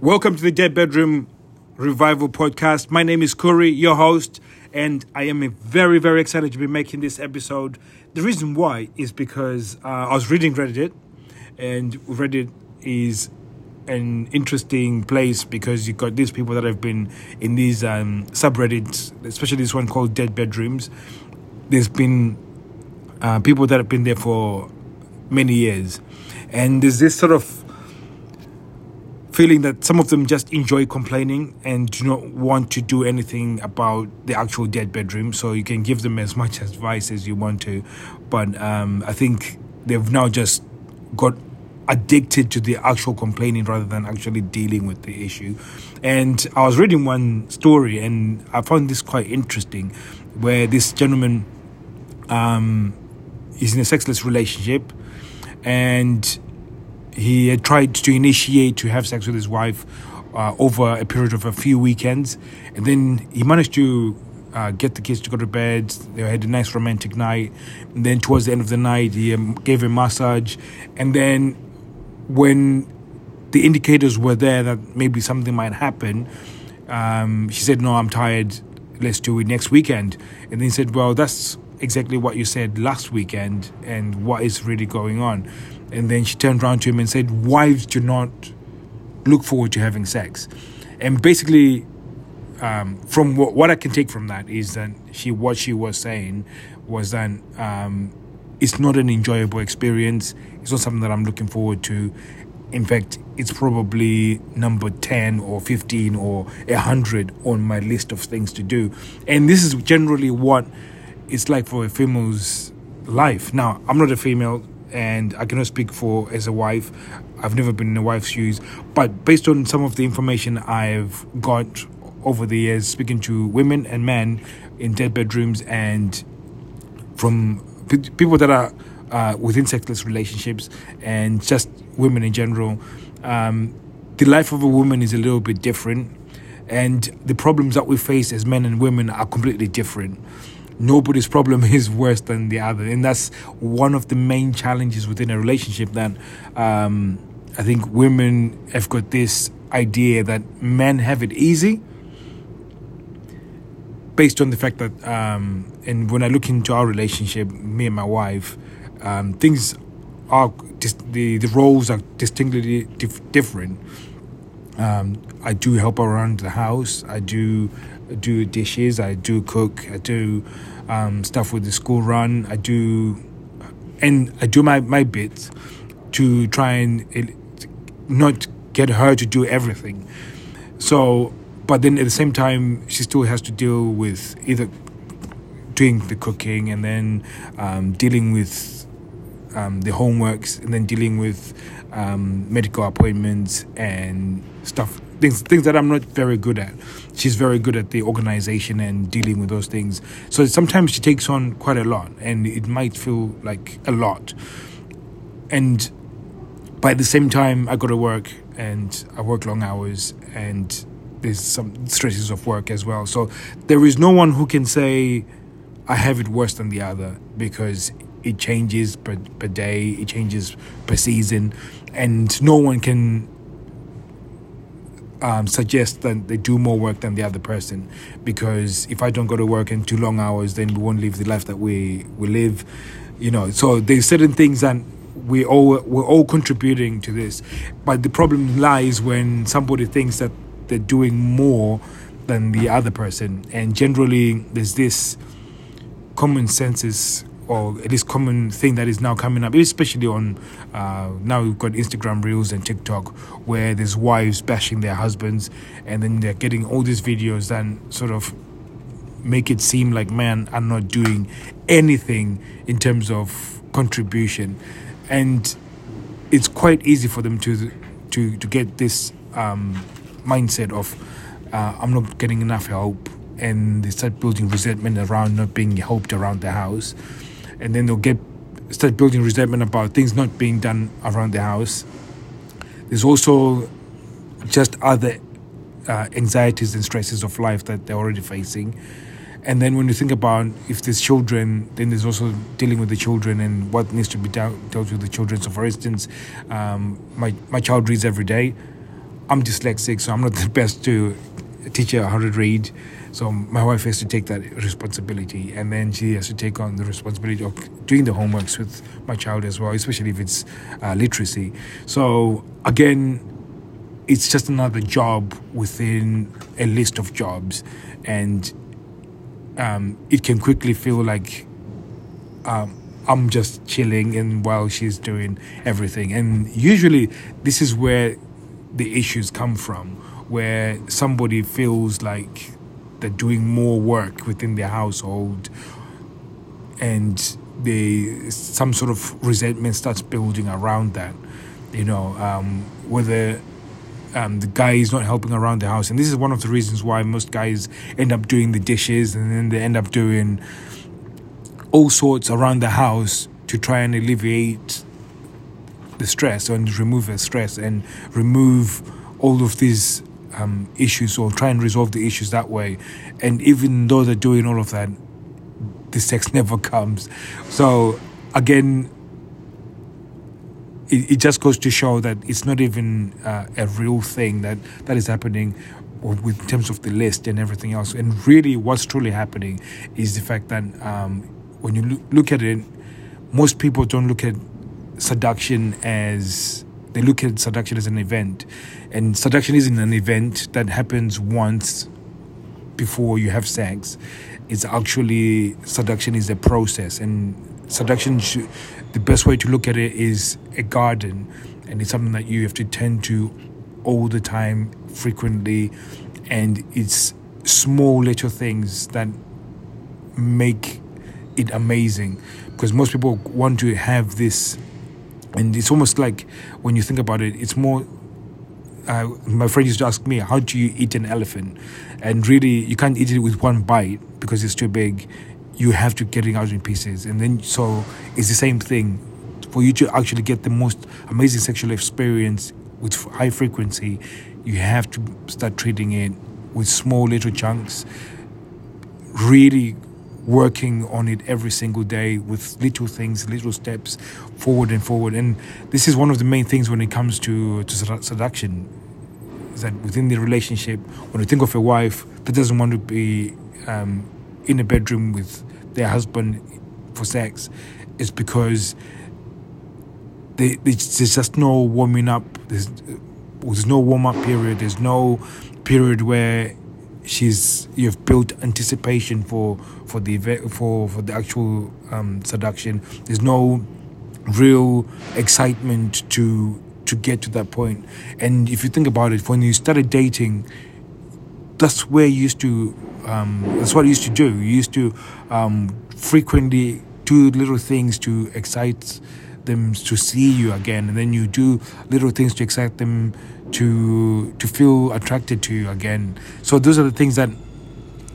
Welcome to the Dead Bedroom Revival Podcast. My name is Corey, your host, and I am very, very excited to be making this episode. The reason why is because uh, I was reading Reddit, and Reddit is an interesting place because you've got these people that have been in these um, subreddits, especially this one called Dead Bedrooms. There's been uh, people that have been there for many years, and there's this sort of feeling that some of them just enjoy complaining and do not want to do anything about the actual dead bedroom. So you can give them as much advice as you want to, but um, I think they've now just got addicted to the actual complaining rather than actually dealing with the issue. And I was reading one story and I found this quite interesting, where this gentleman um, is in a sexless relationship and he had tried to initiate to have sex with his wife uh, over a period of a few weekends, and then he managed to uh, get the kids to go to bed. They had a nice romantic night. And then towards the end of the night, he um, gave a massage, and then when the indicators were there that maybe something might happen, um, she said, "No, I'm tired. Let's do it next weekend." And then he said, "Well, that's exactly what you said last weekend, and what is really going on?" And then she turned around to him and said, Wives do not look forward to having sex. And basically, um, from what, what, I can take from that is that she what she was saying was that um, it's not an enjoyable experience. It's not something that I'm looking forward to. In fact, it's probably number 10 or 15 or 100 on my list of things to do. And this is generally what it's like for a female's life. Now, I'm not a female, and I cannot speak for as a wife. I've never been in a wife's shoes, but based on some of the information I've got over the years, speaking to women and men in dead bedrooms, and from people that are uh, within sexless relationships, and just women in general, um, the life of a woman is a little bit different, and the problems that we face as men and women are completely different nobody's problem is worse than the other and that's one of the main challenges within a relationship that um, i think women have got this idea that men have it easy based on the fact that um, and when i look into our relationship me and my wife um, things are the, the roles are distinctly dif- different um, I do help around the house. I do do dishes. I do cook. I do um, stuff with the school run. I do, and I do my my bits to try and not get her to do everything. So, but then at the same time, she still has to deal with either doing the cooking and then um, dealing with um, the homeworks and then dealing with um, medical appointments and stuff things things that I'm not very good at. She's very good at the organization and dealing with those things. So sometimes she takes on quite a lot, and it might feel like a lot. And at the same time, I go to work and I work long hours, and there's some stresses of work as well. So there is no one who can say I have it worse than the other because it changes per, per day, it changes per season, and no one can um, suggest that they do more work than the other person because if I don't go to work in two long hours, then we won't live the life that we we live. You know, so there's certain things that we all we're all contributing to this, but the problem lies when somebody thinks that they're doing more than the other person, and generally there's this common sense or this common thing that is now coming up, especially on uh, now we've got Instagram Reels and TikTok, where there's wives bashing their husbands, and then they're getting all these videos that sort of make it seem like men are not doing anything in terms of contribution, and it's quite easy for them to to to get this um, mindset of uh, I'm not getting enough help and they start building resentment around not being helped around the house and then they'll get start building resentment about things not being done around the house. There's also just other uh, anxieties and stresses of life that they're already facing. And then when you think about if there's children, then there's also dealing with the children and what needs to be dealt, dealt with the children. So, for instance, um, my my child reads every day. I'm dyslexic, so I'm not the best to teach her how to read. So my wife has to take that responsibility, and then she has to take on the responsibility of doing the homeworks with my child as well, especially if it's uh, literacy. So again, it's just another job within a list of jobs, and um, it can quickly feel like um, I'm just chilling and while she's doing everything. And usually, this is where the issues come from, where somebody feels like they're doing more work within their household and they some sort of resentment starts building around that you know um, whether um, the guy is not helping around the house. And this is one of the reasons why most guys end up doing the dishes and then they end up doing all sorts around the house to try and alleviate the stress and remove the stress and remove all of these um, issues or try and resolve the issues that way. And even though they're doing all of that, the sex never comes. So again, it, it just goes to show that it's not even uh, a real thing that, that is happening with terms of the list and everything else. And really, what's truly happening is the fact that um, when you look at it, most people don't look at seduction as they look at seduction as an event. And seduction isn't an event that happens once before you have sex. It's actually seduction is a process. And seduction the best way to look at it is a garden. And it's something that you have to tend to all the time frequently. And it's small little things that make it amazing. Because most people want to have this and it's almost like when you think about it it's more uh, my friend used to ask me how do you eat an elephant? And really you can't eat it with one bite because it's too big. You have to get it out in pieces. And then so it's the same thing. For you to actually get the most amazing sexual experience with high frequency you have to start treating it with small little chunks. Really working on it every single day with little things, little steps forward and forward. And this is one of the main things when it comes to, to seduction. Is that within the relationship, when you think of a wife that doesn't want to be um, in a bedroom with their husband for sex, it's because they, there's just no warming up. There's, there's no warm up period. There's no period where she's you've built anticipation for for the event for for the actual um, seduction. There's no real excitement to to get to that point. And if you think about it, when you started dating, that's where you used to. Um, that's what you used to do. You used to um, frequently do little things to excite them to see you again, and then you do little things to excite them to to feel attracted to you again. So those are the things that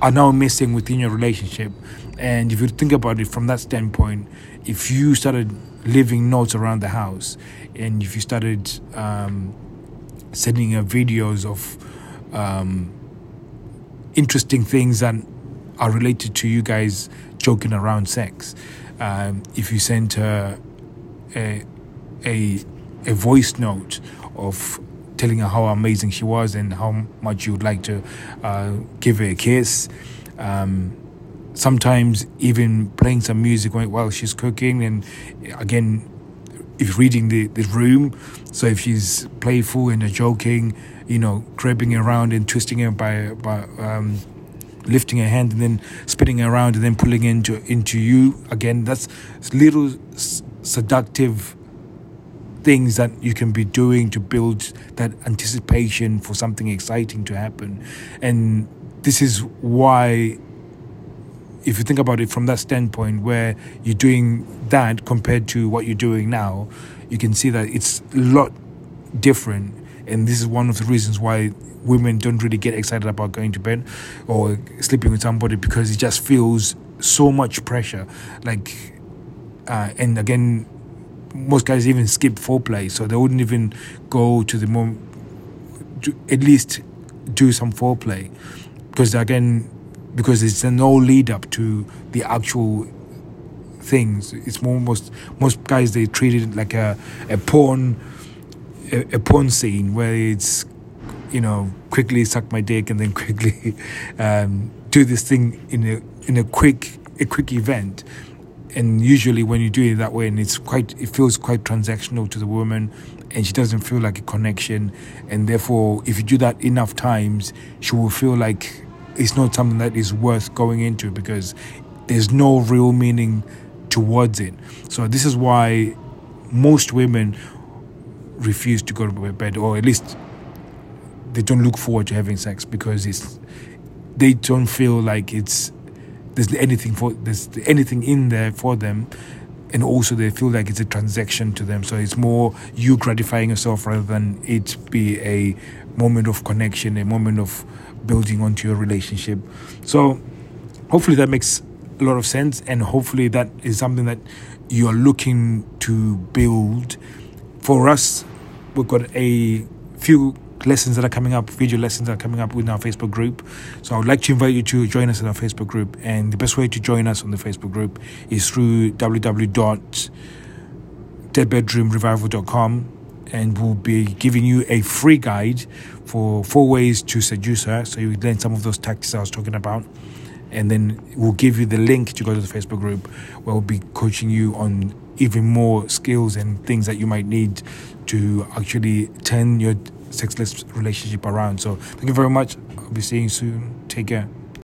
are now missing within your relationship. And if you think about it from that standpoint, if you started leaving notes around the house, and if you started um, sending her videos of um, interesting things that are related to you guys joking around sex, um, if you sent her a, a a voice note of telling her how amazing she was and how much you would like to uh, give her a kiss. Um, sometimes even playing some music while she's cooking, and again, if reading the, the room. So if she's playful and joking, you know, grabbing around and twisting her by by um, lifting her hand and then spinning around and then pulling into into you again. That's little seductive things that you can be doing to build that anticipation for something exciting to happen. And this is why, if you think about it from that standpoint, where you're doing that compared to what you're doing now, you can see that it's a lot different. And this is one of the reasons why women don't really get excited about going to bed or sleeping with somebody because it just feels so much pressure. Like, uh, and again, most guys even skip foreplay, so they wouldn't even go to the moment, at least do some foreplay, because again, because it's no lead up to the actual things. It's more most most guys they treat it like a a porn a, a porn scene where it's you know, quickly suck my dick and then quickly um, do this thing in a in a quick a quick event. And usually, when you do it that way, and it's quite, it feels quite transactional to the woman, and she doesn't feel like a connection. And therefore, if you do that enough times, she will feel like it's not something that is worth going into because there's no real meaning towards it. So this is why most women refuse to go to bed, or at least they don't look forward to having sex because it's they don't feel like it's there's anything for there's anything in there for them and also they feel like it's a transaction to them. So it's more you gratifying yourself rather than it be a moment of connection a moment of building onto your relationship. So hopefully that makes a lot of sense and hopefully that is something that you're looking to build. For us we've got a few lessons that are coming up, video lessons that are coming up within our Facebook group. So I would like to invite you to join us in our Facebook group. And the best way to join us on the Facebook group is through www.deadbedroomrevival.com. And we'll be giving you a free guide for four ways to seduce her. So you learn some of those tactics I was talking about. And then we'll give you the link to go to the Facebook group where we'll be coaching you on even more skills and things that you might need to actually turn your sexless relationship around. So thank you very much. I'll be seeing you soon. Take care.